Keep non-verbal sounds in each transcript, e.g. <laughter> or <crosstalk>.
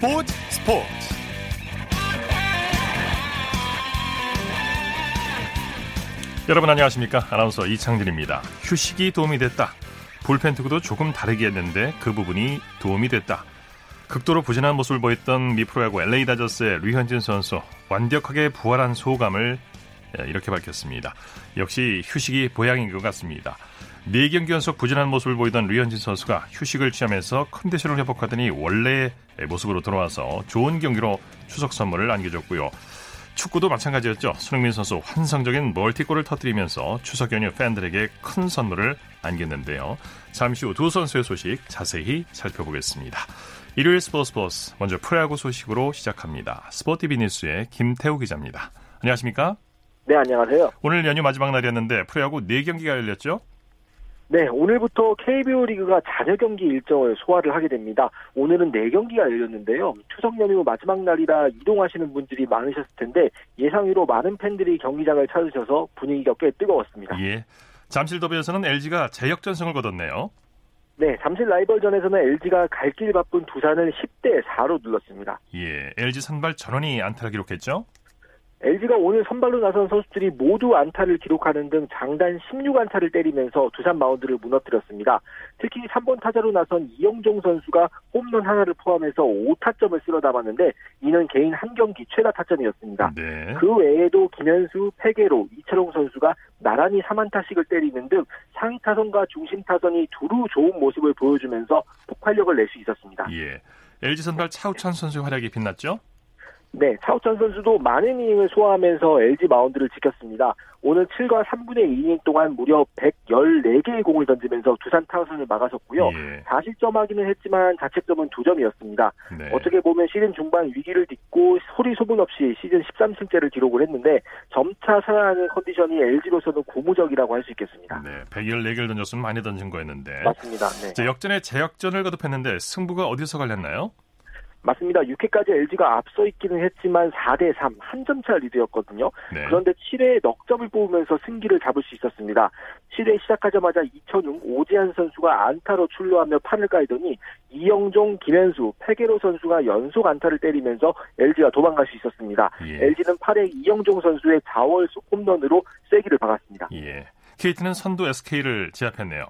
스포츠 스포츠. 여러분 안녕하십니까? 아나운서 이창진입니다. 휴식이 도움이 됐다. 불펜 투구도 조금 다르게 했는데 그 부분이 도움이 됐다. 극도로 부진한 모습을 보였던 미프로야구 LA 다저스의 류현진 선수 완벽하게 부활한 소감을 예, 이렇게 밝혔습니다. 역시 휴식이 보양인 것 같습니다. 4경기 연속 부진한 모습을 보이던 류현진 선수가 휴식을 취하면서 컨디션을 회복하더니 원래의 모습으로 돌아와서 좋은 경기로 추석 선물을 안겨줬고요. 축구도 마찬가지였죠. 손흥민 선수 환상적인 멀티골을 터뜨리면서 추석 연휴 팬들에게 큰 선물을 안겼는데요. 잠시 후 두 선수의 소식 자세히 살펴보겠습니다. 일요일 스포츠 스포츠 먼저 프로야구 소식으로 시작합니다. SPOTV 뉴스의 김태우 기자입니다. 안녕하십니까? 네, 안녕하세요. 오늘 연휴 마지막 날이었는데 프로야구 4경기가 열렸죠? 네, 오늘부터 KBO 리그가 잔여 경기 일정을 소화를 하게 됩니다. 오늘은 4경기가 열렸는데요. 추석 연휴 마지막 날이라 이동하시는 분들이 많으셨을 텐데 예상외로 많은 팬들이 경기장을 찾으셔서 분위기가 꽤 뜨거웠습니다. 예. 잠실 더비에서는 LG가 제역전승을 거뒀네요. 네, 잠실 라이벌전에서는 LG가 갈 길 바쁜 두산을 10대 4로 눌렀습니다. 예, LG 선발 전원이 안타를 기록했죠? LG가 오늘 선발로 나선 선수들이 모두 안타를 기록하는 등 장단 16안타를 때리면서 두산 마운드를 무너뜨렸습니다. 특히 3번 타자로 나선 이영종 선수가 홈런 하나를 포함해서 5타점을 쓸어 담았는데 이는 개인 한 경기 최다 타점이었습니다. 네. 그 외에도 김현수, 페게로, 이철홍 선수가 나란히 3안타씩을 때리는 등 상위 타선과 중심 타선이 두루 좋은 모습을 보여주면서 폭발력을 낼 수 있었습니다. 예. LG 선발 차우찬 선수의 활약이 빛났죠? 네, 차우찬 선수도 많은 이닝을 소화하면서 LG 마운드를 지켰습니다. 오늘 7과 3분의 2이닝 동안 무려 114개의 공을 던지면서 두산 타선을 막아섰고요. 예. 4실점 하기는 했지만 자책점은 2점이었습니다. 네. 어떻게 보면 시즌 중반 위기를 딛고 소리 소문 없이 시즌 13승째를 기록을 했는데 점차 살아나는 컨디션이 LG로서는 고무적이라고 할 수 있겠습니다. 네, 114개를 던졌으면 많이 던진 거였는데. 맞습니다. 네. 자, 역전에 제역전을 거듭했는데 승부가 어디서 갈렸나요? 맞습니다. 6회까지 LG가 앞서 있기는 했지만 4대 3, 한 점 차 리드였거든요. 네. 그런데 7회에 넉 점을 뽑으면서 승기를 잡을 수 있었습니다. 7회 시작하자마자 이천웅, 오지한 선수가 안타로 출루하며 판을 깔더니 이영종, 김현수, 페게로 선수가 연속 안타를 때리면서 LG가 도망갈 수 있었습니다. 예. LG는 8회 이영종 선수의 자월 홈런으로 쐐기를 박았습니다. 예. KT는 선두 SK를 제압했네요.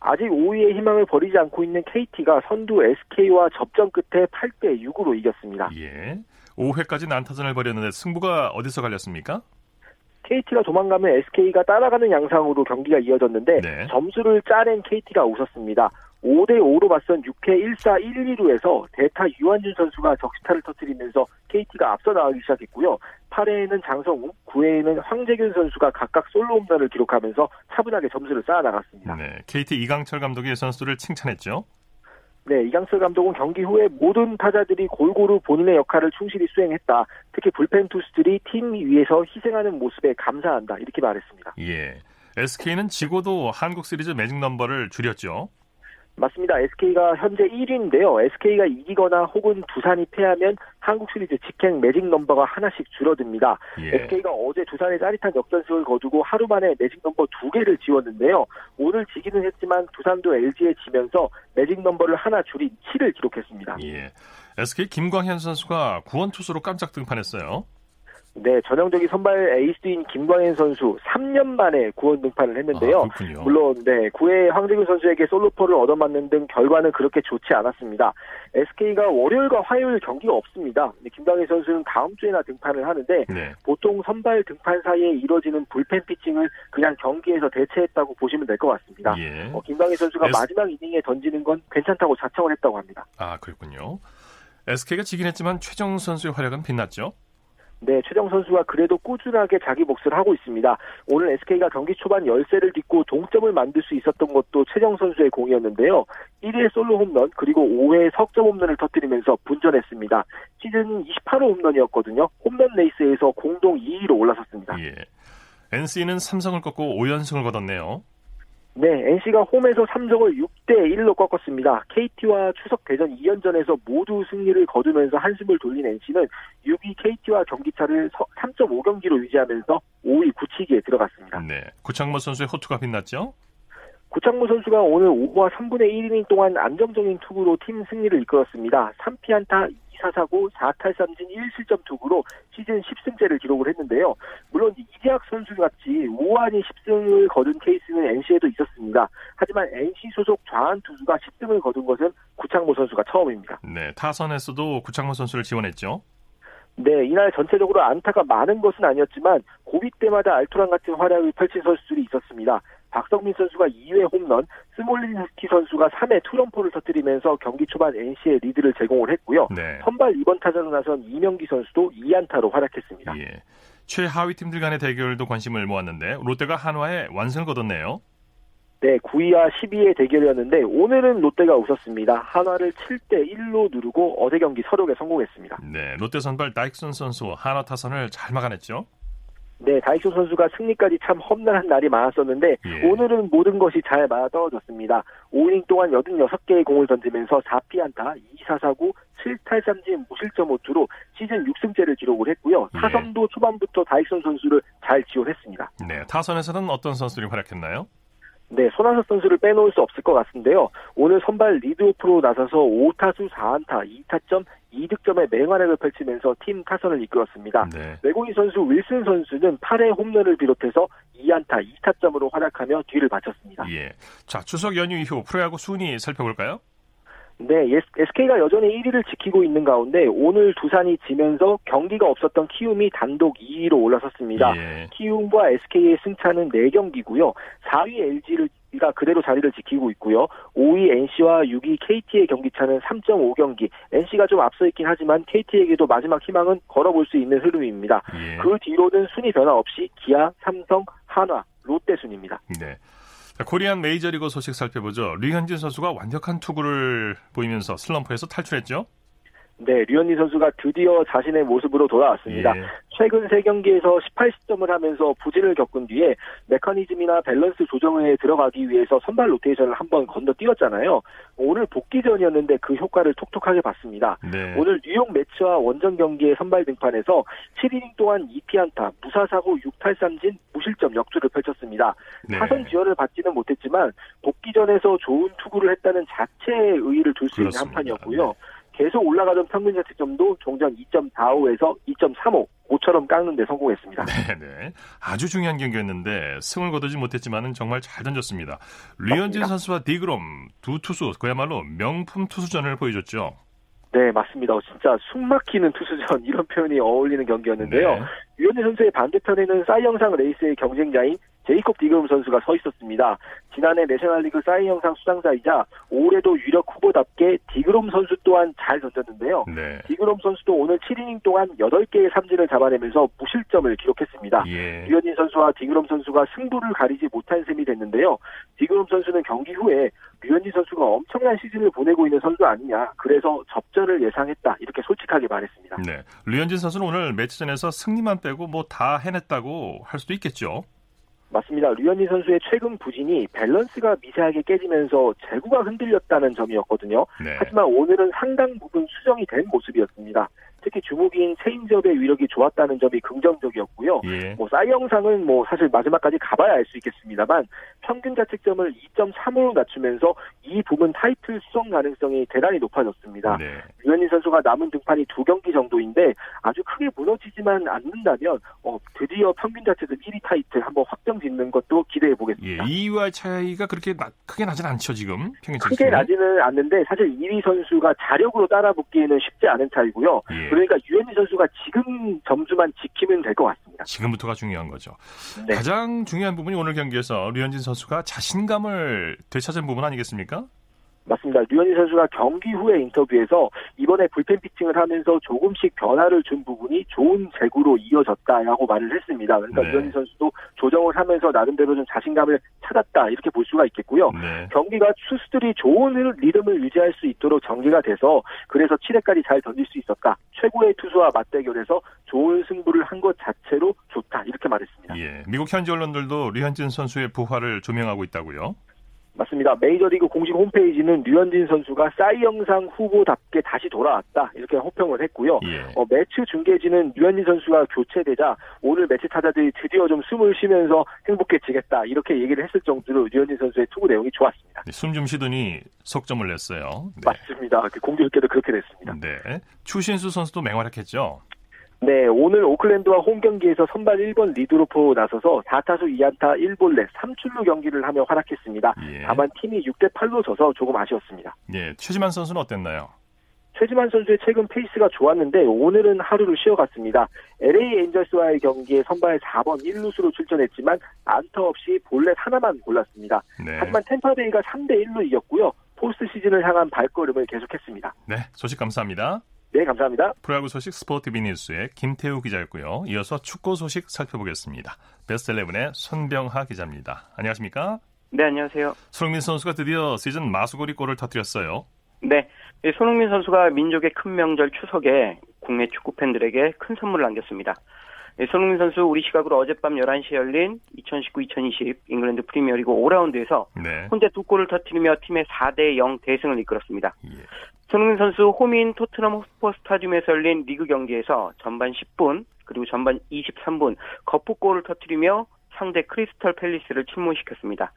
아직 5위의 희망을 버리지 않고 있는 KT가 선두 SK와 접전 끝에 8대 6으로 이겼습니다. 예. 5회까지 난타전을 벌였는데 승부가 어디서 갈렸습니까? KT가 도망가면 SK가 따라가는 양상으로 경기가 이어졌는데 네. 점수를 짜낸 KT가 웃었습니다. 5대5로 맞선 6회 1사 1, 2루에서 대타 유한준 선수가 적시타를 터뜨리면서 KT가 앞서 나가기 시작했고요. 8회에는 장성우, 9회에는 황재균 선수가 각각 솔로 홈런을 기록하면서 차분하게 점수를 쌓아 나갔습니다. 네. KT 이강철 감독이 선수들을 칭찬했죠. 네, 이강철 감독은 경기 후에 모든 타자들이 골고루 본인의 역할을 충실히 수행했다. 특히 불펜 투수들이 팀 위해서 희생하는 모습에 감사한다. 이렇게 말했습니다. 예. SK는 지고도 한국 시리즈 매직 넘버를 줄였죠. 맞습니다. SK가 현재 1위인데요. SK가 이기거나 혹은 두산이 패하면 한국 시리즈 직행 매직 넘버가 하나씩 줄어듭니다. 예. SK가 어제 두산에 짜릿한 역전승을 거두고 하루 만에 매직 넘버 두 개를 지웠는데요. 오늘 지기는 했지만 두산도 LG에 지면서 매직 넘버를 하나 줄인 7을 기록했습니다. 예. SK 김광현 선수가 구원 투수로 깜짝 등판했어요. 네, 전형적인 선발 에이스인 김광현 선수 3년 만에 구원 등판을 했는데요. 아. 물론 네, 9회 황재균 선수에게 솔로포를 얻어맞는 등 결과는 그렇게 좋지 않았습니다. SK가 월요일과 화요일 경기가 없습니다. 근데 김광현 선수는 다음 주에나 등판을 하는데 네. 보통 선발 등판 사이에 이뤄지는 불펜 피칭을 그냥 경기에서 대체했다고 보시면 될 것 같습니다. 예. 어, 김광현 선수가 S- 마지막 이닝에 던지는 건 괜찮다고 자청을 했다고 합니다. 아, 그렇군요. SK가 지긴 했지만 최정 선수의 활약은 빛났죠. 네, 최정 선수가 그래도 꾸준하게 자기 몫을 하고 있습니다. 오늘 SK가 경기 초반 열세를 딛고 동점을 만들 수 있었던 것도 최정 선수의 공이었는데요. 1회 솔로 홈런 그리고 5회 석점 홈런을 터뜨리면서 분전했습니다. 시즌 28호 홈런이었거든요. 홈런 레이스에서 공동 2위로 올라섰습니다. 예. NC는 삼성을 꺾고 5연승을 거뒀네요. 네, NC가 홈에서 삼성을 6대 1로 꺾었습니다. KT와 추석 대전 2연전에서 모두 승리를 거두면서 한숨을 돌린 NC는 6위 KT와 경기차를 3.5경기로 유지하면서 5위 굳히기에 들어갔습니다. 네. 구창모 선수의 호투가 빛났죠. 구창모 선수가 오늘 5와 3분의 1이닝 동안 안정적인 투구로 팀 승리를 이끌었습니다. 3피안타 2사사고 4탈3진 1실점 투구로 시즌 10승째를 기록을 했는데요. 물론 이재학 선수 같이 우완이 10승을 거둔 케이스는 NC에도 있었습니다. 하지만 NC 소속 좌완 투수가 10승을 거둔 것은 구창모 선수가 처음입니다. 네, 타선에서도 구창모 선수를 지원했죠. 네, 이날 전체적으로 안타가 많은 것은 아니었지만 고비 때마다 알토란 같은 활약을 펼친 선수들이 있었습니다. 박석민 선수가 2회 홈런, 스몰린스키 선수가 3회 투런포를 터뜨리면서 경기 초반 NC의 리드를 제공을 했고요. 네. 선발 2번 타자로 나선 이명기 선수도 2안타로 활약했습니다. 예. 최하위 팀들 간의 대결도 관심을 모았는데 롯데가 한화에 완승을 거뒀네요. 네, 9위와 12위의 대결이었는데 오늘은 롯데가 웃었습니다. 한화를 7대 1로 누르고 어제 경기 서력에 성공했습니다. 네, 롯데 선발 다익슨 선수 한화 타선을 잘 막아냈죠. 네, 다익슨 선수가 승리까지 참 험난한 날이 많았었는데 예. 오늘은 모든 것이 잘 맞아 떨어졌습니다. 5이닝 동안 86개의 공을 던지면서 4피안타, 2사사구, 7탈3진 무실점 5투로 시즌 6승째를 기록을 했고요. 예. 타선도 초반부터 다익슨 선수를 잘 지원했습니다. 네, 타선에서는 어떤 선수들이 활약했나요? 네, 손아섭 선수를 빼놓을 수 없을 것 같은데요. 오늘 선발 리드오프로 나서서 5타수 4안타, 2타점, 2득점의 맹활약을 펼치면서 팀 타선을 이끌었습니다. 네. 외국인 선수 윌슨 선수는 8회 홈런을 비롯해서 2안타, 2타점으로 활약하며 뒤를 바쳤습니다. 예. 자, 추석 연휴 이후 프로야구 순위 살펴볼까요? 네, SK가 여전히 1위를 지키고 있는 가운데 오늘 두산이 지면서 경기가 없었던 키움이 단독 2위로 올라섰습니다. 예. 키움과 SK의 승차는 4경기고요. 4위 LG를 가 그대로 자리를 지키고 있고요. 5위 NC와 6위 KT의 경기차는 3.5경기. NC가 좀 앞서 있긴 하지만 KT에게도 마지막 희망은 걸어볼 수 있는 흐름입니다. 예. 그 뒤로는 순위 변화 없이 기아, 삼성, 한화, 롯데 순입니다. 네. 자, 코리안 메이저리그 소식 살펴보죠. 류현진 선수가 완벽한 투구를 보이면서 슬럼프에서 탈출했죠. 네, 류현진 선수가 드디어 자신의 모습으로 돌아왔습니다. 예. 최근 3경기에서 18실점을 하면서 부진을 겪은 뒤에 메커니즘이나 밸런스 조정에 들어가기 위해서 선발 로테이션을 한번 건너뛰었잖아요. 오늘 복귀전이었는데 그 효과를 톡톡하게 봤습니다. 네. 오늘 뉴욕 메츠와 원정 경기의 선발 등판에서 7이닝 동안 2피안타, 무사사구 6탈삼진, 무실점 역주를 펼쳤습니다. 네. 타선 지원을 받지는 못했지만 복귀전에서 좋은 투구를 했다는 자체의 의의를 둘 수 있는 한 판이었고요. 네. 계속 올라가던 평균 자책점도 종전 2.45에서 2.35 5처럼 깎는 데 성공했습니다. 네네. 아주 중요한 경기였는데 승을 거두지 못했지만 정말 잘 던졌습니다. 류현진 선수와 디그롬 두 투수 그야말로 명품 투수전을 보여줬죠. 네, 맞습니다. 진짜 숨막히는 투수전 이런 표현이 어울리는 경기였는데요. 네. 류현진 선수의 반대편에는 사이 영상 레이스의 경쟁자인 제이콥 디그롬 선수가 서 있었습니다. 지난해 내셔널리그 사이 영상 수상자이자 올해도 유력 후보답게 디그롬 선수 또한 잘 던졌는데요. 네. 디그롬 선수도 오늘 7이닝 동안 8개의 삼진을 잡아내면서 무실점을 기록했습니다. 예. 류현진 선수와 디그롬 선수가 승부를 가리지 못한 셈이 됐는데요. 디그롬 선수는 경기 후에 류현진 선수가 엄청난 시즌을 보내고 있는 선수 아니냐. 그래서 접전을 예상했다. 이렇게 솔직하게 말했습니다. 네. 류현진 선수는 오늘 매치 전에서 승리만 빼고 뭐 다 해냈다고 할 수도 있겠죠. 맞습니다. 류현진 선수의 최근 부진이 밸런스가 미세하게 깨지면서 제구가 흔들렸다는 점이었거든요. 네. 하지만 오늘은 상당 부분 수정이 된 모습이었습니다. 특히 주목인 체인지업의 위력이 좋았다는 점이 긍정적이었고요. 예. 뭐 사이 영상은 뭐 사실 마지막까지 가봐야 알 수 있겠습니다만 평균 자책점을 2.3으로 낮추면서 이 부분 타이틀 수성 가능성이 대단히 높아졌습니다. 네. 유현진 선수가 남은 등판이 두 경기 정도인데 아주 크게 무너지지만 않는다면 어, 드디어 평균 자책점 1위 타이틀 한번 확정 짓는 것도 기대해 보겠습니다. 예, 2위와 차이가 그렇게 나, 크게 나진 않죠 지금 평균 크게 나지는 않는데 사실 2위 선수가 자력으로 따라붙기에는 쉽지 않은 차이고요. 예. 그러니까 유현진 선수가 지금 점수만 지키면 될 것 같습니다. 지금부터가 중요한 거죠. 네. 가장 중요한 부분이 오늘 경기에서 류현진 선수가 자신감을 되찾은 부분 아니겠습니까? 맞습니다. 류현진 선수가 경기 후에 인터뷰에서 이번에 불펜 피칭을 하면서 조금씩 변화를 준 부분이 좋은 제구로 이어졌다라고 말을 했습니다. 그러니까 네. 류현진 선수도 조정을 하면서 나름대로 좀 자신감을 찾았다 이렇게 볼 수가 있겠고요. 네. 경기가 투수들이 좋은 리듬을 유지할 수 있도록 전개가 돼서 그래서 7회까지 잘 던질 수 있었다. 최고의 투수와 맞대결에서 좋은 승부를 한 것 자체로 좋다 이렇게 말했습니다. 예, 미국 현지 언론들도 류현진 선수의 부활을 조명하고 있다고요. 맞습니다. 메이저리그 공식 홈페이지는 류현진 선수가 사이 영상 후보답게 다시 돌아왔다 이렇게 호평을 했고요. 예. 어, 메츠 중계진은 류현진 선수가 교체되자 오늘 메츠 타자들이 드디어 좀 숨을 쉬면서 행복해지겠다 이렇게 얘기를 했을 정도로 류현진 선수의 투구 내용이 좋았습니다. 네, 숨좀 쉬더니 석점을 냈어요. 네. 맞습니다. 그 공교롭게도 그렇게 됐습니다. 네. 추신수 선수도 맹활약했죠. 네, 오늘 오클랜드와 홈 경기에서 선발 1번 리드오프로 나서서 4타수 2안타 1볼넷 3출루 경기를 하며 활약했습니다. 예. 다만 팀이 6대 8로 져서 조금 아쉬웠습니다. 예. 최지만 선수는 어땠나요? 최지만 선수의 최근 페이스가 좋았는데 오늘은 하루를 쉬어갔습니다. LA 엔젤스와의 경기에 선발 4번 1루수로 출전했지만 안타 없이 볼넷 하나만 골랐습니다. 네. 하지만 탬파베이가 3대 1로 이겼고요. 포스트 시즌을 향한 발걸음을 계속했습니다. 네. 소식 감사합니다. 네, 감사합니다. 프로야구 소식 스포티비 뉴스의 김태우 기자였고요. 이어서 축구 소식 살펴보겠습니다. 베스트 11의 손병하 기자입니다. 안녕하십니까? 네, 안녕하세요. 손흥민 선수가 드디어 시즌 마수걸이 골을 터뜨렸어요. 네, 이 손흥민 선수가 민족의 큰 명절 추석에 국내 축구 팬들에게 큰 선물을 남겼습니다. 이 손흥민 선수 우리 시각으로 어젯밤 11시에 열린 2019-2020 잉글랜드 프리미어리그 5라운드에서 네. 혼자 두 골을 터뜨리며 팀의 4대 0 대승을 이끌었습니다. 예. 손흥민 선수 홈인 토트넘 호스퍼 스타디움에서 열린 리그 경기에서 전반 10분 그리고 전반 23분 거푸골을 터뜨리며 상대 크리스털 팰리스를 침몰시켰습니다.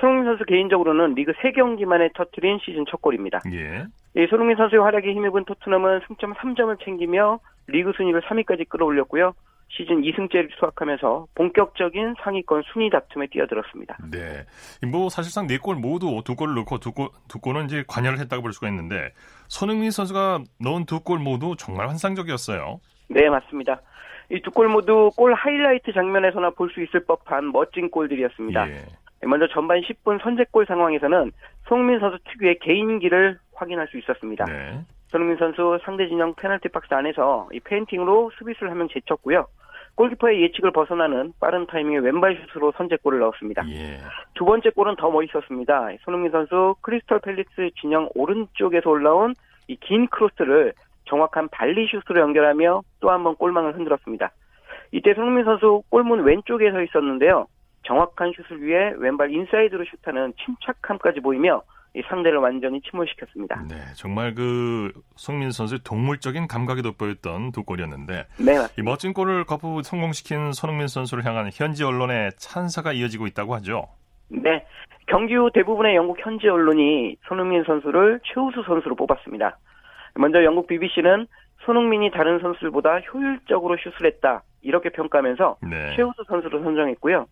손흥민 선수 개인적으로는 리그 3경기만에 터뜨린 시즌 첫 골입니다. 예. 이 손흥민 선수의 활약에 힘입은 토트넘은 승점 3점을 챙기며 리그 순위를 3위까지 끌어올렸고요. 시즌 2승째를 수확하면서 본격적인 상위권 순위 다툼에 뛰어들었습니다. 네. 뭐 사실상 네 골 모두 두 골을 넣고 두, 골, 두 골은 이제 관여를 했다고 볼 수가 있는데 손흥민 선수가 넣은 두 골 모두 정말 환상적이었어요. 네, 맞습니다. 이 두 골 모두 골 하이라이트 장면에서나 볼 수 있을 법한 멋진 골들이었습니다. 예. 먼저 전반 10분 선제골 상황에서는 손흥민 선수 특유의 개인기를 확인할 수 있었습니다. 네. 손흥민 선수 상대 진영 페널티 박스 안에서 이 페인팅으로 수비수를 한 명 제쳤고요. 골키퍼의 예측을 벗어나는 빠른 타이밍의 왼발 슛으로 선제골을 넣었습니다. 예. 두 번째 골은 더 멋있었습니다. 손흥민 선수 크리스털 팰리스 진영 오른쪽에서 올라온 이 긴 크로스를 정확한 발리 슛으로 연결하며 또 한 번 골망을 흔들었습니다. 이때 손흥민 선수 골문 왼쪽에 서 있었는데요. 정확한 슛을 위해 왼발 인사이드로 슛하는 침착함까지 보이며 이 상대를 완전히 침몰시켰습니다. 네. 정말 그 손흥민 선수의 동물적인 감각이 돋보였던 두 골이었는데 네, 맞습니다. 이 멋진 골을 거푸 성공시킨 손흥민 선수를 향한 현지 언론의 찬사가 이어지고 있다고 하죠. 네. 경기 후 대부분의 영국 현지 언론이 손흥민 선수를 최우수 선수로 뽑았습니다. 먼저 영국 BBC는 손흥민이 다른 선수들보다 효율적으로 슛을 했다. 이렇게 평가하면서 네. 최우수 선수로 선정했고요.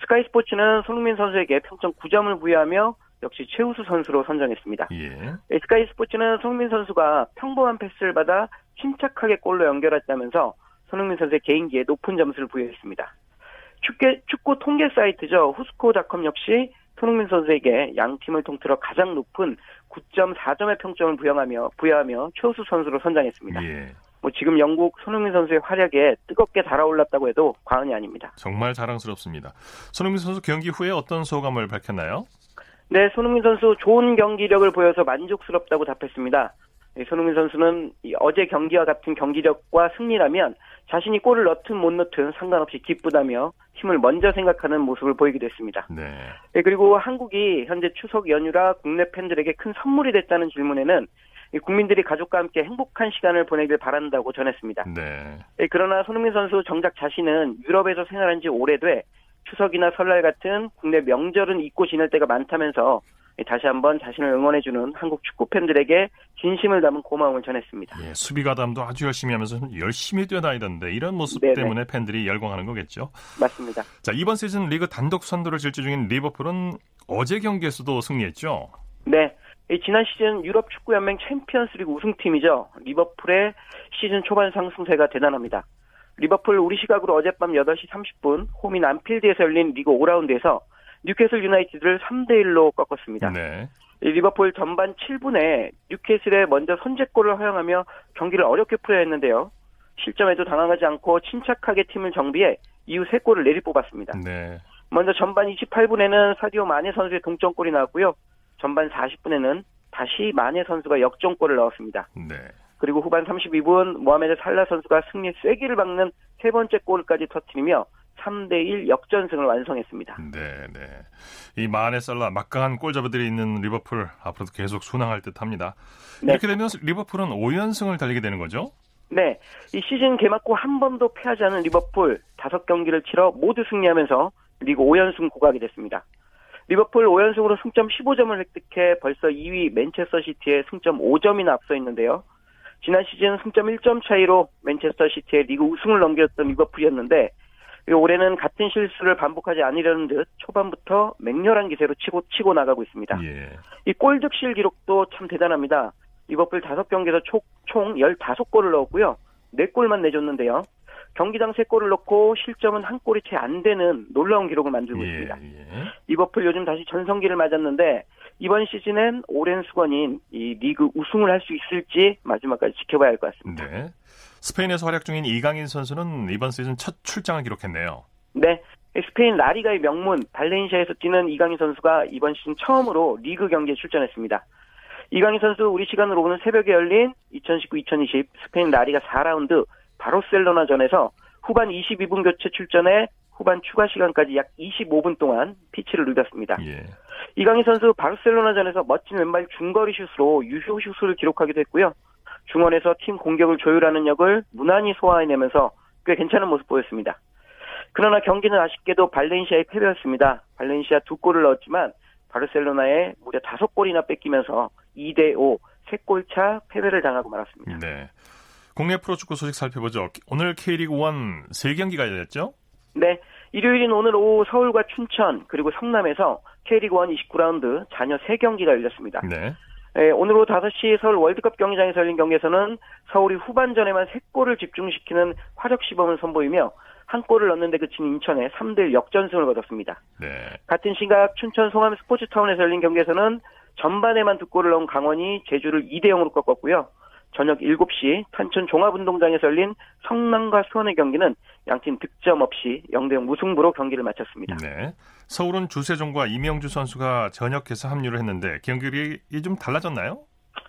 스카이 스포츠는 손흥민 선수에게 평점 9점을 부여하며 역시 최우수 선수로 선정했습니다. 예. 스카이 스포츠는 손흥민 선수가 평범한 패스를 받아 침착하게 골로 연결했다면서 손흥민 선수의 개인기에 높은 점수를 부여했습니다. 축구, 축구 통계 사이트죠. 후스코닷컴 역시 손흥민 선수에게 양 팀을 통틀어 가장 높은 9.4점의 평점을 부여하며 부여하며 최우수 선수로 선정했습니다. 예. 뭐 지금 영국 손흥민 선수의 활약에 뜨겁게 달아올랐다고 해도 과언이 아닙니다. 정말 자랑스럽습니다. 손흥민 선수 경기 후에 어떤 소감을 밝혔나요? 네, 손흥민 선수 좋은 경기력을 보여서 만족스럽다고 답했습니다. 이 손흥민 선수는 이 어제 경기와 같은 경기력과 승리라면 자신이 골을 넣든 못 넣든 상관없이 기쁘다며 팀을 먼저 생각하는 모습을 보이기도 했습니다. 네. 네, 그리고 한국이 현재 추석 연휴라 국내 팬들에게 큰 선물이 됐다는 질문에는 이 국민들이 가족과 함께 행복한 시간을 보내길 바란다고 전했습니다. 네. 예, 그러나 손흥민 선수 정작 자신은 유럽에서 생활한 지 오래돼 추석이나 설날 같은 국내 명절은 잊고 지낼 때가 많다면서 예, 다시 한번 자신을 응원해주는 한국 축구 팬들에게 진심을 담은 고마움을 전했습니다. 예, 수비 가담도 아주 열심히 하면서 열심히 뛰어다니던데 이런 모습 네네. 때문에 팬들이 열광하는 거겠죠. 맞습니다. 자, 이번 시즌 리그 단독 선두를 질주 중인 리버풀은 어제 경기에서도 승리했죠. 네. 이 지난 시즌 유럽 축구 연맹 챔피언스리그 우승팀이죠. 리버풀의 시즌 초반 상승세가 대단합니다. 리버풀 우리 시각으로 어젯밤 8시 30분 홈인 안필드에서 열린 리그 5라운드에서 뉴캐슬 유나이티드를 3대 1로 꺾었습니다. 네. 이 리버풀 전반 7분에 뉴캐슬에 먼저 선제골을 허용하며 경기를 어렵게 풀어야 했는데요. 실점에도 당황하지 않고 침착하게 팀을 정비해 이후 3골을 내리뽑았습니다. 네. 먼저 전반 28분에는 사디오 마네 선수의 동점골이 나왔고요. 전반 40분에는 다시 마네 선수가 역전골을 넣었습니다. 네. 그리고 후반 32분 모하메드 살라 선수가 승리 쐐기를 박는 세 번째 골까지 터뜨리며 3대1 역전승을 완성했습니다. 네, 네. 이 마네 살라 막강한 골잡이들이 있는 리버풀 앞으로도 계속 순항할 듯합니다. 네. 이렇게 되면 리버풀은 5연승을 달리게 되는 거죠? 네. 이 시즌 개막 후 한 번도 패하지 않은 리버풀 5경기를 치러 모두 승리하면서 리그 5연승 고각이 됐습니다. 리버풀 5연승으로 승점 15점을 획득해 벌써 2위 맨체스터 시티에 승점 5점이나 앞서 있는데요. 지난 시즌 승점 1점 차이로 맨체스터 시티에 리그 우승을 넘겼던 리버풀이었는데 올해는 같은 실수를 반복하지 않으려는 듯 초반부터 맹렬한 기세로 치고 치고 나가고 있습니다. 예. 이 골 득실 기록도 참 대단합니다. 리버풀 5경기에서 총, 총 15골을 넣었고요. 4골만 내줬는데요. 경기당 3골을 넣고 실점은 한 골이 채 안 되는 놀라운 기록을 만들고 예, 있습니다. 예. 리버풀 요즘 다시 전성기를 맞았는데 이번 시즌엔 오랜 수건인 이 리그 우승을 할 수 있을지 마지막까지 지켜봐야 할 것 같습니다. 네. 스페인에서 활약 중인 이강인 선수는 이번 시즌 첫 출장을 기록했네요. 네. 스페인 라리가의 명문 발렌시아에서 뛰는 이강인 선수가 이번 시즌 처음으로 리그 경기에 출전했습니다. 이강인 선수 우리 시간으로 오늘 새벽에 열린 2019-2020 스페인 라리가 4라운드 바르셀로나전에서 후반 22분 교체 출전해 후반 추가 시간까지 약 25분 동안 피치를 누볐습니다. 예. 이강인 선수 바르셀로나전에서 멋진 왼발 중거리 슛으로 유효 슛을 기록하기도 했고요. 중원에서 팀 공격을 조율하는 역을 무난히 소화해내면서 꽤 괜찮은 모습 보였습니다. 그러나 경기는 아쉽게도 발렌시아의 패배였습니다. 발렌시아 두 골을 넣었지만 바르셀로나에 무려 다섯 골이나 뺏기면서 2대5 3골차 패배를 당하고 말았습니다. 네. 국내 프로축구 소식 살펴보죠. 오늘 K리그 1 3경기가 열렸죠? 네. 일요일인 오늘 오후 서울과 춘천 그리고 성남에서 K리그 1 29라운드 자녀 3경기가 열렸습니다. 네. 네, 오늘 오후 5시 서울 월드컵 경기장에서 열린 경기에서는 서울이 후반전에만 3골을 집중시키는 화력 시범을 선보이며 한 골을 넣는데 그친 인천에 3대1 역전승을 거뒀습니다. 네. 같은 시각 춘천 송암 스포츠타운에서 열린 경기에서는 전반에만 두 골을 넣은 강원이 제주를 2대 0으로 꺾었고요. 저녁 7시 탄천 종합운동장에서 열린 성남과 수원의 경기는 양팀 득점 없이 0대0 무승부로 경기를 마쳤습니다. 네. 서울은 주세종과 이명주 선수가 전역해서 합류를 했는데 경기력이 좀 달라졌나요?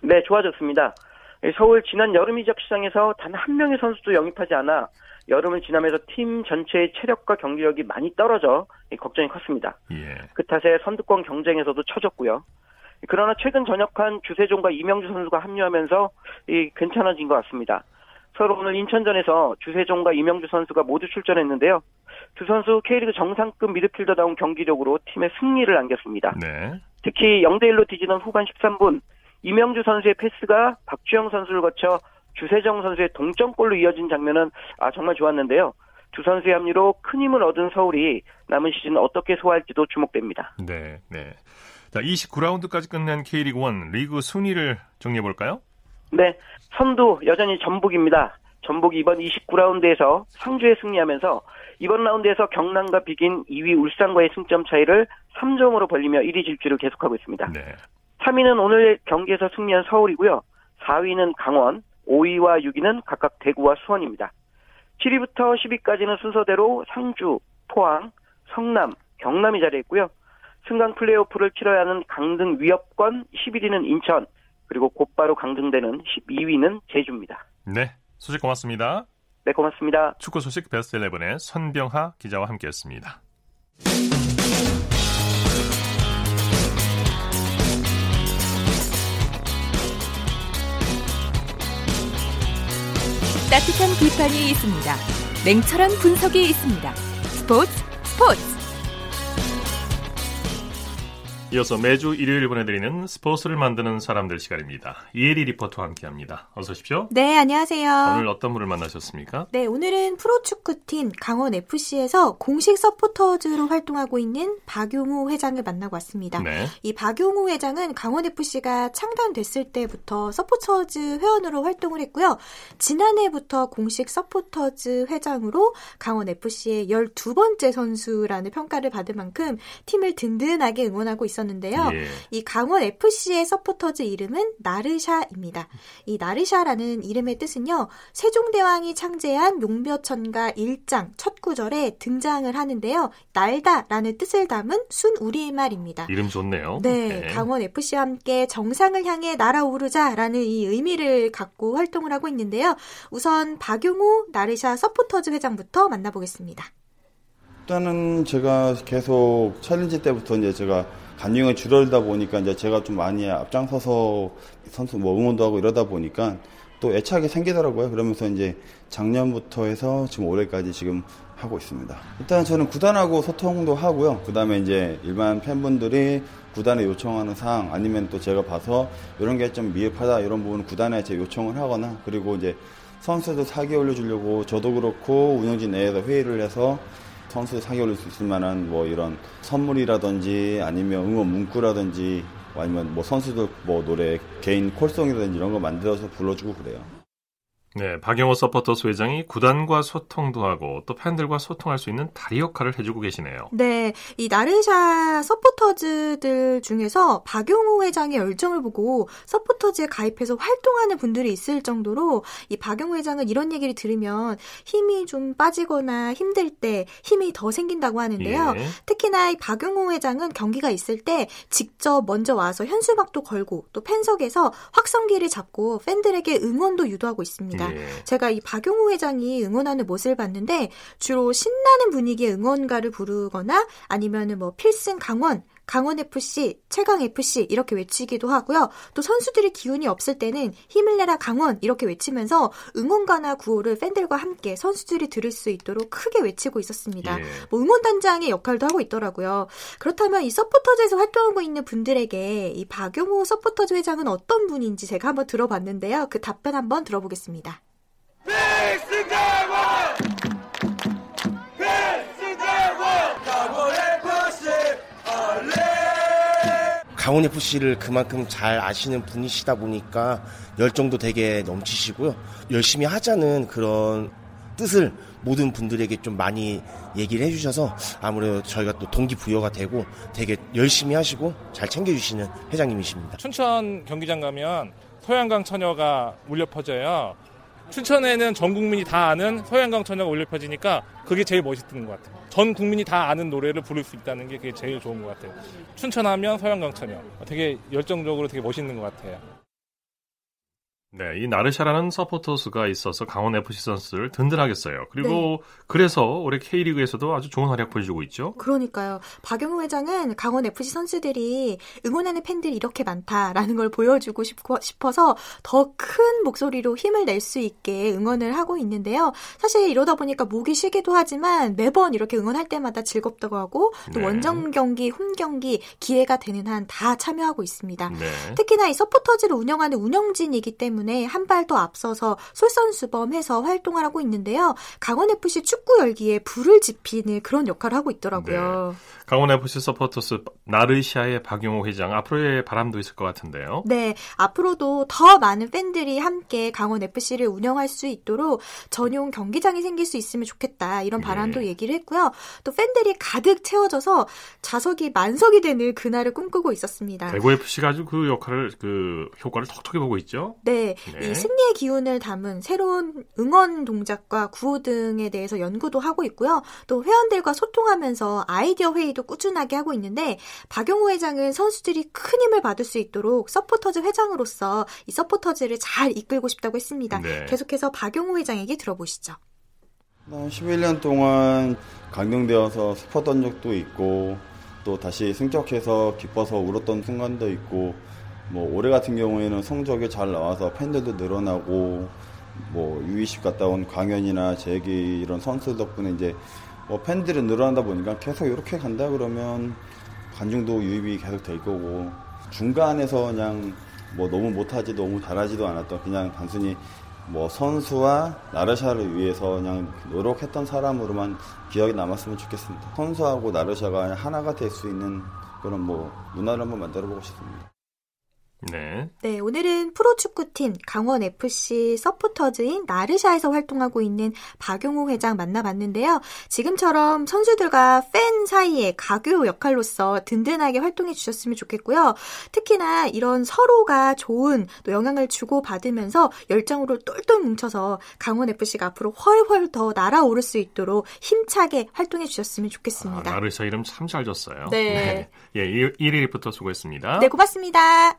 네, 좋아졌습니다. 서울 지난 여름 이적 시장에서 단 한 명의 선수도 영입하지 않아 여름을 지나면서 팀 전체의 체력과 경기력이 많이 떨어져 걱정이 컸습니다. 예. 그 탓에 선두권 경쟁에서도 처졌고요. 그러나 최근 전역한 주세종과 이명주 선수가 합류하면서 이 괜찮아진 것 같습니다. 서로 오늘 인천전에서 주세종과 이명주 선수가 모두 출전했는데요. 두 선수 K리그 정상급 미드필더다운 경기력으로 팀의 승리를 안겼습니다. 네. 특히 0대1로 뒤지던 후반 13분 이명주 선수의 패스가 박주영 선수를 거쳐 주세정 선수의 동점골로 이어진 장면은 아 정말 좋았는데요. 두 선수의 합류로 큰 힘을 얻은 서울이 남은 시즌 어떻게 소화할지도 주목됩니다. 네, 네. 자, 29라운드까지 끝낸 K리그 1 리그 순위를 정리해 볼까요? 네. 선두 여전히 전북입니다. 전북이 이번 29라운드에서 상주에 승리하면서 이번 라운드에서 경남과 비긴 2위 울산과의 승점 차이를 3점으로 벌리며 1위 질주를 계속하고 있습니다. 네. 3위는 오늘 경기에서 승리한 서울이고요. 4위는 강원, 5위와 6위는 각각 대구와 수원입니다. 7위부터 10위까지는 순서대로 상주, 포항, 성남, 경남이 자리했고요. 승강 플레이오프를 치러야 하는 강등 위협권 11위는 인천, 그리고 곧바로 강등되는 12위는 제주입니다. 네, 소식 고맙습니다. 네, 고맙습니다. 축구 소식 베스트 11의 선병하 기자와 함께했습니다. 따뜻한 비판이 있습니다. 냉철한 분석이 있습니다. 스포츠 스포츠 이어서 매주 일요일 보내드리는 스포츠를 만드는 사람들 시간입니다. 이혜리 리포터와 함께합니다. 어서 오십시오. 네, 안녕하세요. 오늘 어떤 분을 만나셨습니까? 네, 오늘은 프로축구팀 강원FC에서 공식 서포터즈로 활동하고 있는 박용우 회장을 만나고 왔습니다. 네. 이 박용우 회장은 강원FC가 창단됐을 때부터 서포터즈 회원으로 활동을 했고요. 지난해부터 공식 서포터즈 회장으로 강원FC의 12번째 선수라는 평가를 받을 만큼 팀을 든든하게 응원하고 있었습니다. 있었는데요. 예. 이 강원 FC의 서포터즈 이름은 나르샤입니다. 이 나르샤라는 이름의 뜻은요. 세종대왕이 창제한 용비어천가 1장 첫 구절에 등장을 하는데요. 날다라는 뜻을 담은 순 우리말입니다. 이름 좋네요. 네, 네. 강원 FC와 함께 정상을 향해 날아오르자라는 이 의미를 갖고 활동을 하고 있는데요. 우선 박용우 나르샤 서포터즈 회장부터 만나보겠습니다. 일단은 제가 계속 챌린지 때부터 이제 제가 간용이 줄어들다 보니까 이제 제가 좀 많이 앞장서서 선수 뭐 응원도 하고 이러다 보니까 또 애착이 생기더라고요. 그러면서 이제 작년부터 해서 지금 올해까지 지금 하고 있습니다. 일단 저는 구단하고 소통도 하고요. 그 다음에 이제 일반 팬분들이 구단에 요청하는 사항 아니면 또 제가 봐서 이런 게 좀 미흡하다 이런 부분은 구단에 제 요청을 하거나 그리고 이제 선수도 사기 올려주려고 저도 그렇고 운영진 내에서 회의를 해서 선수 사기 올릴 수 있을 만한 뭐 이런 선물이라든지 아니면 응원 문구라든지 아니면 뭐 선수들 뭐 노래 개인 call song이라든지 이런 거 만들어서 불러주고 그래요. 네, 박영호 서포터스 회장이 구단과 소통도 하고 또 팬들과 소통할 수 있는 다리 역할을 해주고 계시네요. 네, 이 나르샤 서포터즈들 중에서 박영호 회장의 열정을 보고 서포터즈에 가입해서 활동하는 분들이 있을 정도로 이 박영호 회장은 이런 얘기를 들으면 힘이 좀 빠지거나 힘들 때 힘이 더 생긴다고 하는데요. 예. 특히나 이 박영호 회장은 경기가 있을 때 직접 먼저 와서 현수막도 걸고 또 팬석에서 확성기를 잡고 팬들에게 응원도 유도하고 있습니다. 있습니다. 예. 제가 이 박용호 회장이 응원하는 모습을 봤는데 주로 신나는 분위기의 응원가를 부르거나 아니면은 뭐 필승 강원 강원 FC, 최강 FC 이렇게 외치기도 하고요. 또 선수들이 기운이 없을 때는 힘을 내라 강원 이렇게 외치면서 응원가나 구호를 팬들과 함께 선수들이 들을 수 있도록 크게 외치고 있었습니다. 예. 뭐 응원단장의 역할도 하고 있더라고요. 그렇다면 이 서포터즈에서 활동하고 있는 분들에게 이 박용호 서포터즈 회장은 어떤 분인지 제가 한번 들어봤는데요. 그 답변 한번 들어보겠습니다. 강원 FC를 그만큼 잘 아시는 분이시다 보니까 열정도 되게 넘치시고요. 열심히 하자는 그런 뜻을 모든 분들에게 좀 많이 얘기를 해주셔서 아무래도 저희가 또 동기부여가 되고 되게 열심히 하시고 잘 챙겨주시는 회장님이십니다. 춘천 경기장 가면 소양강 처녀가 울려 퍼져요. 춘천에는 전 국민이 다 아는 소양강 처녀가 울려 퍼지니까 그게 제일 멋있는 것 같아요. 전 국민이 다 아는 노래를 부를 수 있다는 게 그게 제일 좋은 것 같아요. 춘천하면 서양강천이요. 되게 열정적으로 되게 멋있는 것 같아요. 네, 이 나르샤라는 서포터스가 있어서 강원 FC 선수를 든든하겠어요. 그리고 네. 그래서 올해 K리그에서도 아주 좋은 활약 보여주고 있죠. 그러니까요. 박영우 회장은 강원 FC 선수들이 응원하는 팬들이 이렇게 많다라는 걸 보여주고 싶어서 더 큰 목소리로 힘을 낼 수 있게 응원을 하고 있는데요. 사실 이러다 보니까 목이 쉬기도 하지만 매번 이렇게 응원할 때마다 즐겁다고 하고 또 네. 원정 경기, 홈 경기 기회가 되는 한 다 참여하고 있습니다. 네. 특히나 이 서포터즈를 운영하는 운영진이기 때문에 때문에 한 발 더 앞서서 솔선수범해서 활동을 하고 있는데요. 강원FC 축구 열기에 불을 지피는 그런 역할을 하고 있더라고요. 네. 강원FC 서포터스 나르시아의 박용호 회장 앞으로의 바람도 있을 것 같은데요. 네, 앞으로도 더 많은 팬들이 함께 강원FC를 운영할 수 있도록 전용 경기장이 생길 수 있으면 좋겠다 이런 바람도 네. 얘기를 했고요. 또 팬들이 가득 채워져서 좌석이 만석이 되는 그날을 꿈꾸고 있었습니다. 대구 FC가 아주 그 역할을 그 효과를 톡톡히 보고 있죠. 네, 네. 이 승리의 기운을 담은 새로운 응원 동작과 구호 등에 대해서 연구도 하고 있고요. 또 회원들과 소통하면서 아이디어 회의도 꾸준하게 하고 있는데 박용호 회장은 선수들이 큰 힘을 받을 수 있도록 서포터즈 회장으로서 이 서포터즈를 잘 이끌고 싶다고 했습니다. 네. 계속해서 박용호 회장에게 들어보시죠. 11년 동안 강등되어서 슬펐던 적도 있고 또 다시 승격해서 기뻐서 울었던 순간도 있고 뭐 올해 같은 경우에는 성적이 잘 나와서 팬들도 늘어나고 뭐 U20 갔다 온 강연이나 제기 이런 선수 덕분에 이제 뭐 팬들이 늘어난다 보니까 계속 이렇게 간다 그러면 관중도 유입이 계속 될 거고 중간에서 그냥 뭐 너무 못하지 너무 잘하지도 않았던 그냥 단순히 뭐 선수와 나르샤를 위해서 그냥 노력했던 사람으로만 기억이 남았으면 좋겠습니다. 선수하고 나르샤가 하나가 될 수 있는 그런 뭐 문화를 한번 만들어 보고 싶습니다. 네. 네, 오늘은 프로축구팀 강원FC 서포터즈인 나르샤에서 활동하고 있는 박용호 회장 만나봤는데요. 지금처럼 선수들과 팬 사이에 가교 역할로서 든든하게 활동해 주셨으면 좋겠고요. 특히나 이런 서로가 좋은 또 영향을 주고 받으면서 열정으로 똘똘 뭉쳐서 강원FC가 앞으로 훨훨 더 날아오를 수 있도록 힘차게 활동해 주셨으면 좋겠습니다. 아, 나르샤 이름 참잘 줬어요. 네. 네. 예, 1위부터 수고했습니다. 네, 고맙습니다.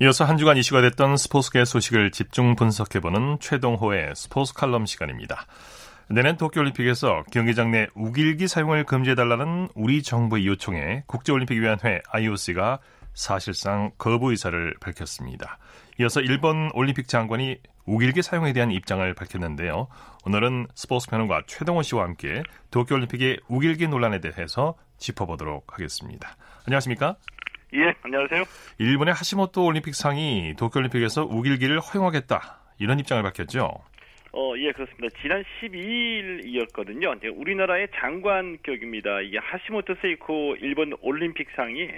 이어서 한 주간 이슈가 됐던 스포츠계 소식을 집중 분석해보는 최동호의 스포츠 칼럼 시간입니다. 내년 도쿄올림픽에서 경기장 내 우길기 사용을 금지해달라는 우리 정부의 요청에 국제올림픽위원회 IOC가 사실상 거부 의사를 밝혔습니다. 이어서 일본 올림픽 장관이 우길기 사용에 대한 입장을 밝혔는데요. 오늘은 스포츠 평론가 최동원 씨와 함께 도쿄올림픽의 우길기 논란에 대해서 짚어보도록 하겠습니다. 안녕하십니까? 예, 안녕하세요. 일본의 하시모토 올림픽상이 도쿄올림픽에서 우길기를 허용하겠다 이런 입장을 밝혔죠. 어, 예, 그렇습니다. 지난 12일이었거든요. 우리나라의 장관격입니다. 이게 하시모토 세이코 일본 올림픽상이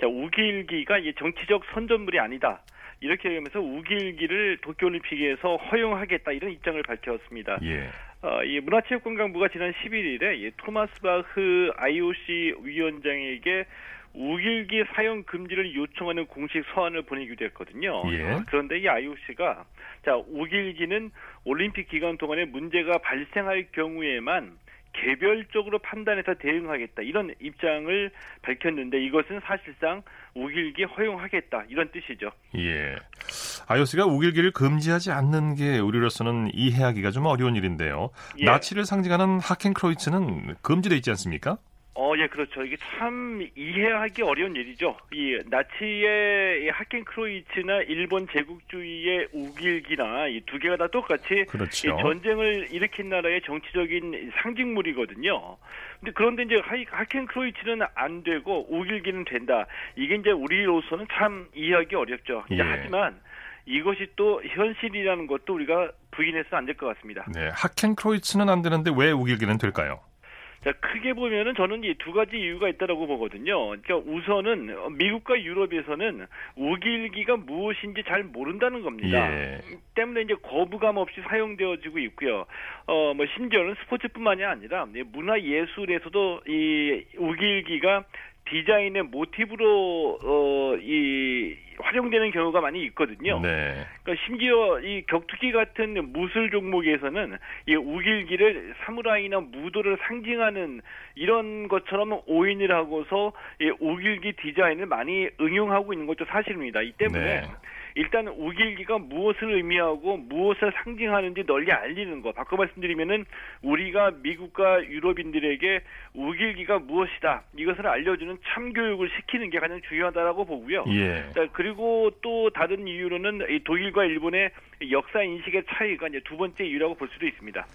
자, 우길기가 정치적 선전물이 아니다. 이렇게 하면서 우길기를 도쿄올림픽에서 허용하겠다 이런 입장을 밝혔습니다. 예. 어, 이 문화체육관광부가 지난 11일에 이 토마스 바흐 IOC 위원장에게 우길기 사용 금지를 요청하는 공식 서한을 보내기도 했거든요. 예. 그런데 이 IOC가 자 우길기는 올림픽 기간 동안에 문제가 발생할 경우에만 개별적으로 판단해서 대응하겠다 이런 입장을 밝혔는데 이것은 사실상 우길기 허용하겠다 이런 뜻이죠. 예. IOC가 우길기를 금지하지 않는 게 우리로서는 이해하기가 좀 어려운 일인데요. 예. 나치를 상징하는 하켄크로이츠는 금지돼 있지 않습니까? 어, 예, 그렇죠. 이게 참 이해하기 어려운 일이죠. 이 나치의 하켄 크로이츠나 일본 제국주의의 우길기나 이 두 개가 다 똑같이 그렇죠. 이 전쟁을 일으킨 나라의 정치적인 상징물이거든요. 근데 그런데 이제 하켄크로이츠는 안 되고 우길기는 된다. 이게 이제 우리로서는 참 이해하기 어렵죠. 예. 하지만 이것이 또 현실이라는 것도 우리가 부인해서 안될 것 같습니다. 네. 하켄 크로이츠는 안 되는데 왜 우길기는 될까요? 자, 크게 보면은 저는 이 두 가지 이유가 있다라고 보거든요. 그러니까 우선은 미국과 유럽에서는 우길기가 무엇인지 잘 모른다는 겁니다. 예. 때문에 이제 거부감 없이 사용되어지고 있고요. 어, 뭐 심지어는 스포츠뿐만이 아니라 문화 예술에서도 이 우길기가 디자인의 모티브로 어, 이 활용되는 경우가 많이 있거든요. 네. 그러니까 심지어 이 격투기 같은 무술 종목에서는 이 우길기를 사무라이나 무도를 상징하는 이런 것처럼 오인을 하고서 이 우길기 디자인을 많이 응용하고 있는 것도 사실입니다. 이 때문에 네. 일단 우길기가 무엇을 의미하고 무엇을 상징하는지 널리 알리는 것. 바꿔 말씀드리면은 우리가 미국과 유럽인들에게 우길기가 무엇이다 이것을 알려주는 참교육을 시키는 게 가장 중요하다라고 보고요. 예. 자, 그리고 또 다른 이유로는 이 독일과 일본의 역사 인식의 차이가 이제 두 번째 이유라고 볼 수도 있습니다.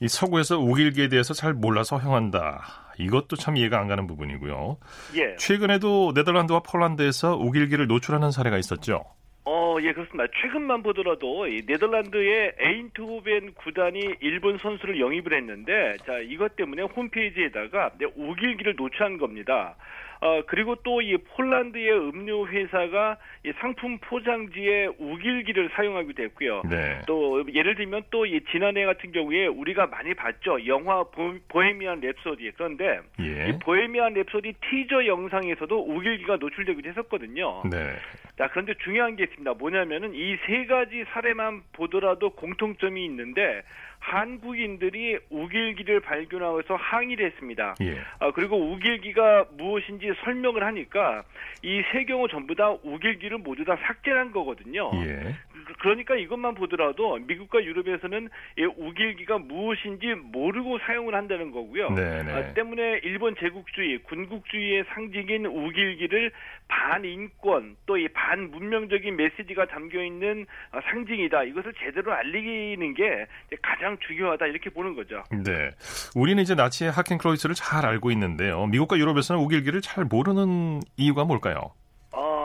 이 서구에서 우길기에 대해서 잘 몰라서 허용한다. 이것도 참 이해가 안 가는 부분이고요. 예. 최근에도 네덜란드와 폴란드에서 욱일기를 노출하는 사례가 있었죠. 어, 예, 그렇습니다. 최근만 보더라도 이 네덜란드의 에인트호벤 구단이 일본 선수를 영입을 했는데, 자, 이것 때문에 홈페이지에다가 네, 욱일기를 노출한 겁니다. 어, 그리고 또 이 폴란드의 음료 회사가 이 상품 포장지에 욱일기를 사용하기도 했고요. 네. 또 예를 들면 또 이 지난해 같은 경우에 우리가 많이 봤죠. 영화 보, 보헤미안 랩소디. 그런데 예. 이 보헤미안 랩소디 티저 영상에서도 욱일기가 노출되기도 했었거든요. 네. 자, 그런데 중요한 게 있습니다. 뭐냐면은 이 세 가지 사례만 보더라도 공통점이 있는데 한국인들이 우길기를 발견하고서 항의를 했습니다. 예. 아, 그리고 우길기가 무엇인지 설명을 하니까 이 세 경우 전부 다 우길기를 모두 다 삭제한 거거든요. 예. 그- 그러니까 이것만 보더라도 미국과 유럽에서는 이 우길기가 무엇인지 모르고 사용을 한다는 거고요. 네네. 아, 때문에 일본 제국주의, 군국주의의 상징인 우길기를 반인권 또 이 반문명적인 메시지가 담겨 있는 아, 상징이다. 이것을 제대로 알리는 게 가장 중요하다 이렇게 보는 거죠. 네. 우리는 이제 나치의 하켄크로이츠를 잘 알고 있는데요. 미국과 유럽에서는 우길기를 잘 모르는 이유가 뭘까요?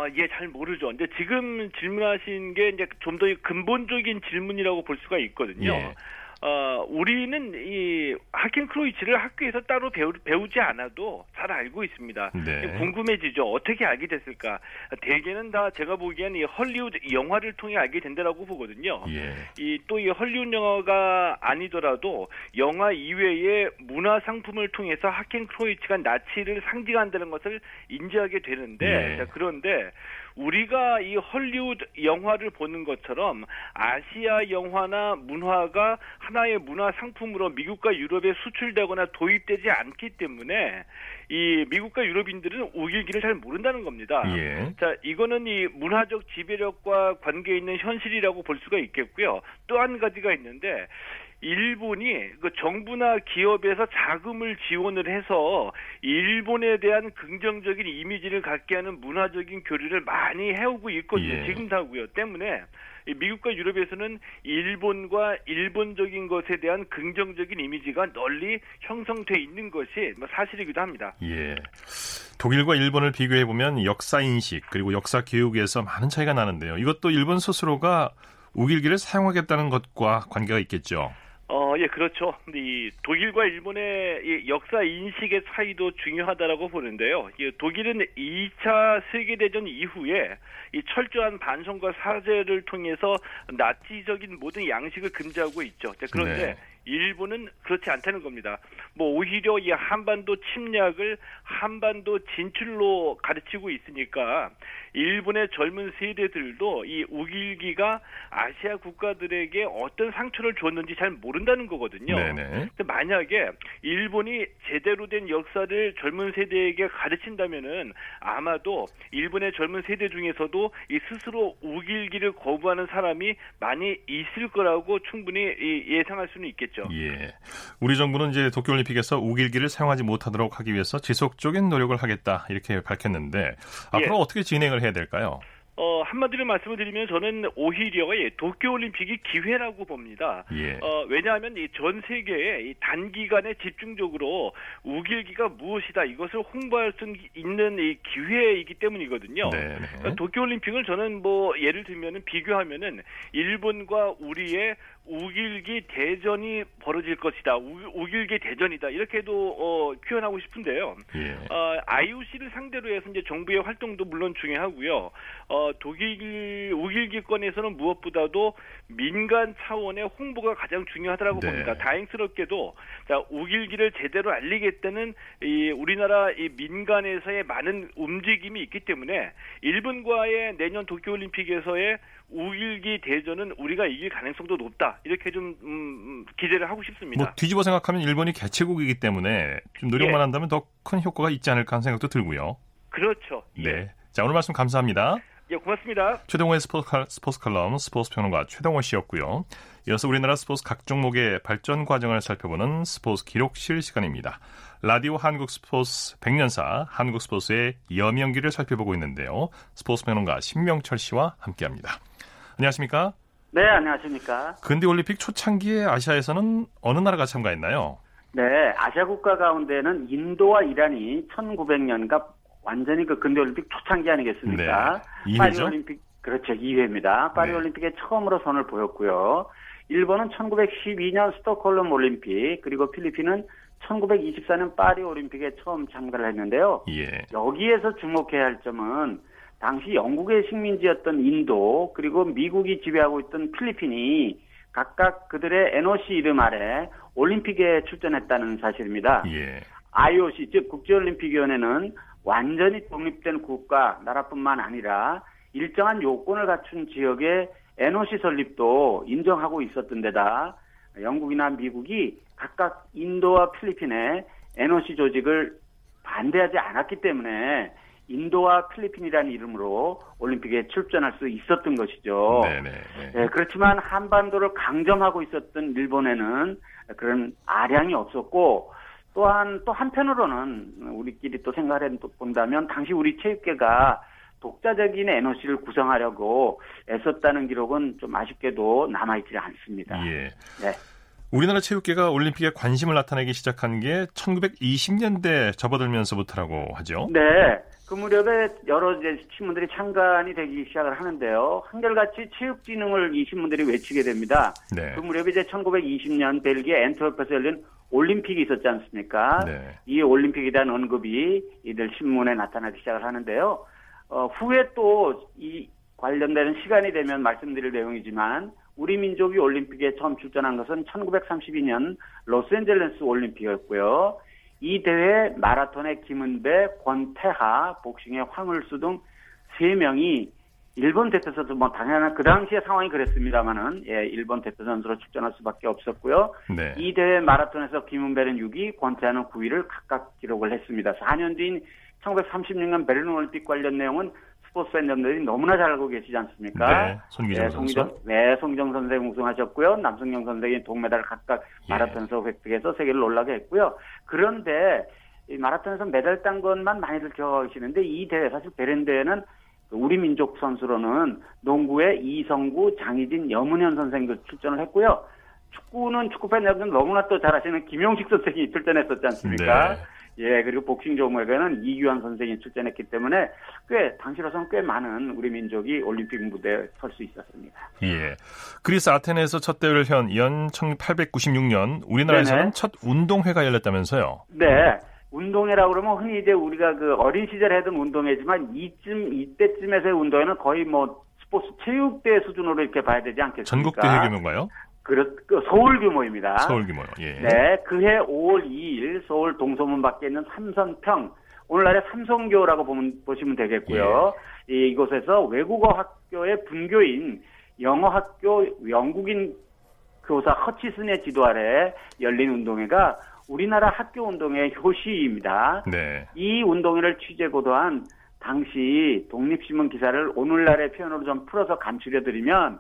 어, 예, 잘 모르죠. 근데 지금 질문하신 게 이제 좀 더 근본적인 질문이라고 볼 수가 있거든요. 예. 어, 우리는 이 하켄 크로이츠를 학교에서 따로 배우, 배우지 않아도 잘 알고 있습니다. 네. 궁금해지죠. 어떻게 알게 됐을까? 대개는 다 제가 보기엔 이 헐리우드 영화를 통해 알게 된다라고 보거든요. 예. 이또 이 헐리우드 영화가 아니더라도 영화 이외의 문화 상품을 통해서 하켄 크로이츠가 나치를 상징한다는 것을 인지하게 되는데 예. 자, 그런데 우리가 이 헐리우드 영화를 보는 것처럼 아시아 영화나 문화가 하나의 문화 상품으로 미국과 유럽에 수출되거나 도입되지 않기 때문에 이 미국과 유럽인들은 우길기를 잘 모른다는 겁니다. 예. 자, 이거는 이 문화적 지배력과 관계 있는 현실이라고 볼 수가 있겠고요. 또 한 가지가 있는데 일본이 그 정부나 기업에서 자금을 지원을 해서 일본에 대한 긍정적인 이미지를 갖게 하는 문화적인 교류를 많이 해오고 있거든요. 예. 지금도 하고요. 때문에 미국과 유럽에서는 일본과 일본적인 것에 대한 긍정적인 이미지가 널리 형성돼 있는 것이 뭐 사실이기도 합니다. 예. 독일과 일본을 비교해 보면 역사 인식 그리고 역사 교육에서 많은 차이가 나는데요. 이것도 일본 스스로가 우길기를 사용하겠다는 것과 관계가 있겠죠. 어, 예, 그렇죠. 이 독일과 일본의 이 역사 인식의 차이도 중요하다라고 보는데요. 이 독일은 2차 세계대전 이후에 이 철저한 반성과 사죄를 통해서 나치적인 모든 양식을 금지하고 있죠. 그런데 네. 일본은 그렇지 않다는 겁니다. 뭐 오히려 이 한반도 침략을 한반도 진출로 가르치고 있으니까 일본의 젊은 세대들도 이 우길기가 아시아 국가들에게 어떤 상처를 줬는지 잘 모른다는 거거든요. 네네. 만약에 일본이 제대로 된 역사를 젊은 세대에게 가르친다면은 아마도 일본의 젊은 세대 중에서도 이 스스로 우길기를 거부하는 사람이 많이 있을 거라고 충분히 예상할 수는 있겠 죠. 예. 우리 정부는 이제 도쿄올림픽에서 우길기를 사용하지 못하도록 하기 위해서 지속적인 노력을 하겠다 이렇게 밝혔는데 앞으로 예. 어떻게 진행을 해야 될까요? 어, 한마디로 말씀을 드리면 저는 오히려 예, 도쿄올림픽이 기회라고 봅니다. 예. 어, 왜냐하면 이 전 세계에 이 단기간에 집중적으로 우길기가 무엇이다 이것을 홍보할 수 있는 이 기회이기 때문이거든요. 네, 네. 그러니까 도쿄올림픽을 저는 뭐 예를 들면은 비교하면은 일본과 우리의 우길기 대전이 벌어질 것이다. 우, 길기 대전이다. 이렇게도 어, 표현하고 싶은데요. 예. 어, IOC를 상대로 해서 이제 정부의 활동도 물론 중요하고요. 어, 독일 우길기권에서는 무엇보다도 민간 차원의 홍보가 가장 중요하다고 네. 봅니다. 다행스럽게도 자, 우길기를 제대로 알리겠다는 이 우리나라 이 민간에서의 많은 움직임이 있기 때문에 일본과의 내년 도쿄올림픽에서의 우길기 대전은 우리가 이길 가능성도 높다. 이렇게 좀 음, 음, 기대를 하고 싶습니다. 뭐 뒤집어 생각하면 일본이 개최국이기 때문에 좀 노력만 예. 한다면 더 큰 효과가 있지 않을까 하는 생각도 들고요. 그렇죠. 예. 네. 자 오늘 말씀 감사합니다. 예, 고맙습니다. 최동호의 스포츠, 칼, 스포츠 칼럼 스포츠 평론가 최동호 씨였고요. 이어서 우리나라 스포츠 각 종목의 발전 과정을 살펴보는 스포츠 기록실 시간입니다. 라디오 한국 스포츠 100년사 한국 스포츠의 여명기를 살펴보고 있는데요. 스포츠 평론가 신명철 씨와 함께합니다. 안녕하십니까? 네, 안녕하십니까? 근대 올림픽 초창기에 아시아에서는 어느 나라가 참가했나요? 네, 아시아 국가 가운데는 인도와 이란이 1900년과 완전히 그 근대 올림픽 초창기 아니겠습니까? 네, 2회죠? 파리 올림픽 그렇죠. 2회입니다. 파리 네. 올림픽에 처음으로 선을 보였고요. 일본은 1912년 스톡홀름 올림픽 그리고 필리핀은 1924년 파리 올림픽에 처음 참가를 했는데요. 예. 여기에서 주목해야 할 점은 당시 영국의 식민지였던 인도 그리고 미국이 지배하고 있던 필리핀이 각각 그들의 NOC 이름 아래 올림픽에 출전했다는 사실입니다. 예. IOC 즉 국제올림픽위원회는 완전히 독립된 국가 나라뿐만 아니라 일정한 요건을 갖춘 지역의 NOC 설립도 인정하고 있었던 데다 영국이나 미국이 각각 인도와 필리핀의 NOC 조직을 반대하지 않았기 때문에 인도와 필리핀이라는 이름으로 올림픽에 출전할 수 있었던 것이죠. 네네. 네, 그렇지만 한반도를 강점하고 있었던 일본에는 그런 아량이 없었고 또한 또 한편으로는 우리끼리 또 생각해 본다면 당시 우리 체육계가 독자적인 NOC를 구성하려고 애썼다는 기록은 좀 아쉽게도 남아있지 않습니다. 예. 네. 우리나라 체육계가 올림픽에 관심을 나타내기 시작한 게 1920년대 접어들면서부터라고 하죠. 네. 그 무렵에 여러 이제 신문들이 창간이 되기 시작을 하는데요. 한결같이 체육진흥을 이 신문들이 외치게 됩니다. 네. 그 무렵에 이제 1920년 벨기에 엔트워프에서 열린 올림픽이 있었지 않습니까? 네. 이 올림픽에 대한 언급이 이들 신문에 나타나기 시작을 하는데요. 어, 후에 또 이 관련되는 시간이 되면 말씀드릴 내용이지만 우리 민족이 올림픽에 처음 출전한 것은 1932년 로스앤젤레스 올림픽이었고요. 이 대회 마라톤의 김은배, 권태하, 복싱의 황을수 등세 명이 일본 대표 선수 뭐 당연한 그 당시의 상황이 그랬습니다만은 예 일본 대표 선수로 출전할 수밖에 없었고요. 네. 이 대회 마라톤에서 김은배는 6위, 권태하는 9위를 각각 기록을 했습니다. 4년 뒤인 1936년 베를린 올림픽 관련 내용은 스포츠 팬분들이 너무나 잘 알고 계시지 않습니까? 네, 손기정 네, 선수. 송기정, 네, 송기정 선생 우승하셨고요. 남승영 선생이 동메달 각각 예. 마라톤에서 획득해서 세계를 놀라게 했고요. 그런데 이 마라톤에서 메달 딴 것만 많이들 기억하시는데 이 대회 사실 베른 대회는 우리 민족 선수로는 농구의 이성구, 장희진, 염은현 선생도 출전을 했고요. 축구는 축구 팬 여러분 너무나 또잘 아시는 김용식 선생이 출전했었지 않습니까? 네. 예, 그리고 복싱 종목에는 이규환 선생이 출전했기 때문에 꽤 당시로서는 꽤 많은 우리 민족이 올림픽 무대에 설 수 있었습니다. 예. 그리스 아테네에서 첫 대회를 연, 연 1896년 우리나라에서는 네네. 첫 운동회가 열렸다면서요? 네. 운동회라고 그러면 흔히 이제 우리가 그 어린 시절에 하던 운동회지만 이쯤 이때쯤에서의 운동회는 거의 뭐 스포츠 체육대 수준으로 이렇게 봐야 되지 않겠습니까? 전국 대회 규모인가요? 그, 그 서울 규모입니다. 서울 규모요. 예. 네, 그해 5월 2일 서울 동서문 밖에 있는 삼선평 오늘날의 삼성교라고 보면, 보시면 되겠고요. 예. 이, 이곳에서 외국어 학교의 분교인 영어 학교 영국인 교사 허치슨의 지도 아래 열린 운동회가 우리나라 학교 운동회 효시입니다. 네. 이 운동회를 취재 고도한 당시 독립신문 기사를 오늘날의 표현으로 좀 풀어서 감추려 드리면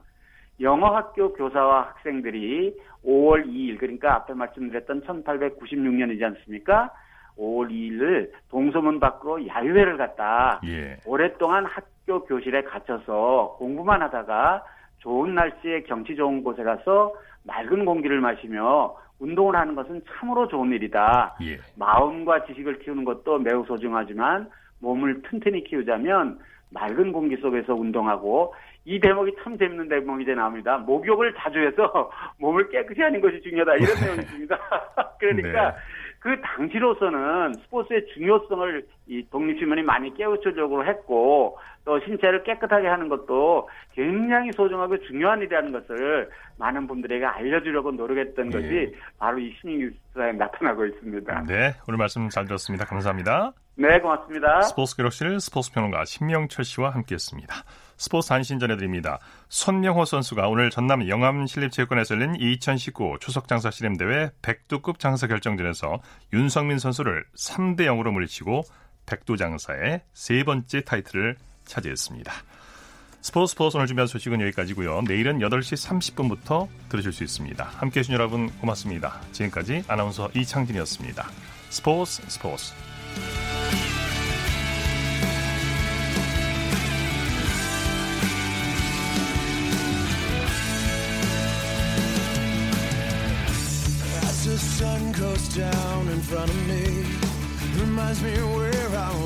영어 학교 교사와 학생들이 5월 2일 그러니까 앞에 말씀드렸던 1896년이지 않습니까? 5월 2일을 동서문 밖으로 야유회를 갔다. 예. 오랫동안 학교 교실에 갇혀서 공부만 하다가 좋은 날씨에 경치 좋은 곳에 가서 맑은 공기를 마시며 운동을 하는 것은 참으로 좋은 일이다. 예. 마음과 지식을 키우는 것도 매우 소중하지만 몸을 튼튼히 키우자면 맑은 공기 속에서 운동하고 이 대목이 참 재밌는 대목이 이제 나옵니다. 목욕을 자주 해서 <laughs> 몸을 깨끗이 하는 것이 중요하다. 이런 <laughs> 내용이 있습니다. <laughs> 그러니까 네. 그 당시로서는 스포츠의 중요성을 이 독립신문이 많이 깨우쳐적으로 했고 또 신체를 깨끗하게 하는 것도 굉장히 소중하고 중요한 일이라는 것을 많은 분들에게 알려주려고 노력했던 네. 것이 바로 이 신인기사에 나타나고 있습니다. 네, 오늘 말씀 잘 들었습니다. 감사합니다. 네, 고맙습니다. 스포츠 기록실 스포츠 평론가 신명철 씨와 함께했습니다. 스포츠 안신 전해드립니다. 손명호 선수가 오늘 전남 영암 신립체육관에서 열린 2019 추석장사 시름대회 백두급 장사 결정전에서 윤성민 선수를 3대 0으로 물리치고 백두장사의 세 번째 타이틀을 차지했습니다. 스포츠 스포츠 오늘 준비한 소식은 여기까지고요. 내일은 8시 30분부터 들으실 수 있습니다. 함께해 주신 여러분 고맙습니다. 지금까지 아나운서 이창진이었습니다. 스포츠 스포츠 down in front of me. Reminds me where I wanna